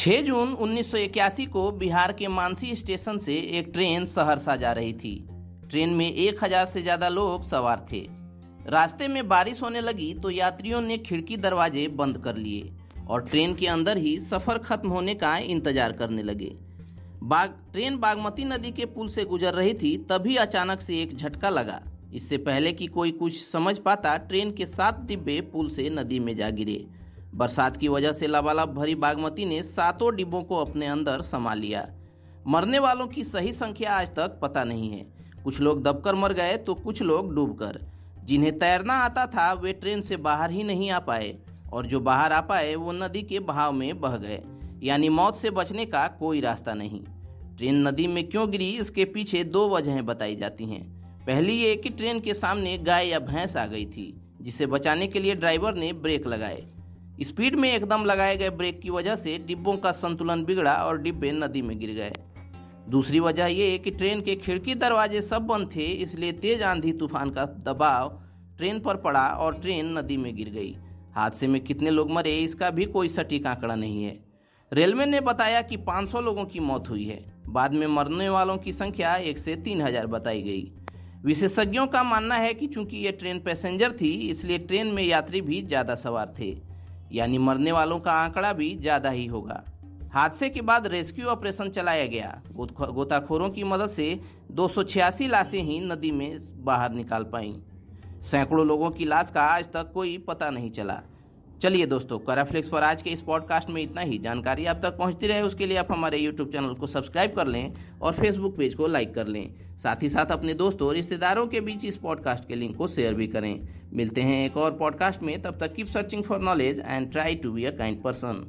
6 जून 1981 को बिहार के मानसी स्टेशन से एक ट्रेन सहरसा जा रही थी। ट्रेन में 1000 से ज़्यादा लोग सवार थे। रास्ते में बारिश होने लगी तो यात्रियों ने खिड़की दरवाजे बंद कर लिए और ट्रेन के अंदर ही सफ़र खत्म होने का इंतज़ार करने लगे। बाग, ट्रेन बागमती नदी के पुल से गुजर रही थी, तभी अचानक से एक झटका लगा। इससे पहले कि कोई कुछ समझ पाता, ट्रेन के सात डिब्बे पुल से नदी में जा गिरे। बरसात की वजह से लबालब भरी बागमती ने सातों डिब्बों को अपने अंदर समा लिया। मरने वालों की सही संख्या आज तक पता नहीं है। कुछ लोग दबकर मर गए तो कुछ लोग डूबकर। जिन्हें तैरना आता था, वे ट्रेन से बाहर ही नहीं आ पाए और जो बाहर आ पाए, वो नदी के बहाव में बह गए। यानी मौत से बचने का कोई रास्ता नहीं। ट्रेन नदी में क्यों गिरी, इसके पीछे दो वजहें बताई जाती हैं। पहली ये कि ट्रेन के सामने गाय या भैंस आ गई थी, जिसे बचाने के लिए ड्राइवर ने ब्रेक लगाए। स्पीड में एकदम लगाए गए ब्रेक की वजह से डिब्बों का संतुलन बिगड़ा और डिब्बे नदी में गिर गए। दूसरी वजह यह कि ट्रेन के खिड़की दरवाजे सब बंद थे, इसलिए तेज आंधी तूफ़ान का दबाव ट्रेन पर पड़ा और ट्रेन नदी में गिर गई। हादसे में कितने लोग मरे, इसका भी कोई सटीक आंकड़ा नहीं है। रेलवे ने बताया कि 500 लोगों की मौत हुई है। बाद में मरने वालों की संख्या एक से तीन हज़ार बताई गई। विशेषज्ञों का मानना है कि चूँकि ये ट्रेन पैसेंजर थी, इसलिए ट्रेन में यात्री भी ज़्यादा सवार थे। यानी मरने वालों का आंकड़ा भी ज़्यादा ही होगा। हादसे के बाद रेस्क्यू ऑपरेशन चलाया गया। गोताखोरों की मदद से दो सौ छियासी लाशें ही नदी में बाहर निकाल पाई। सैकड़ों लोगों की लाश का आज तक कोई पता नहीं चला। चलिए दोस्तों कराफ्लिक्स पर आज के इस पॉडकास्ट में इतना ही। जानकारी आप तक पहुँचती रहे, उसके लिए आप हमारे यूट्यूब चैनल को सब्सक्राइब कर लें और फेसबुक पेज को लाइक कर लें। साथ ही साथ अपने दोस्तों और रिश्तेदारों के बीच इस पॉडकास्ट के लिंक को शेयर भी करें। मिलते हैं एक और पॉडकास्ट में, तब तक keep searching for knowledge and try to be a kind person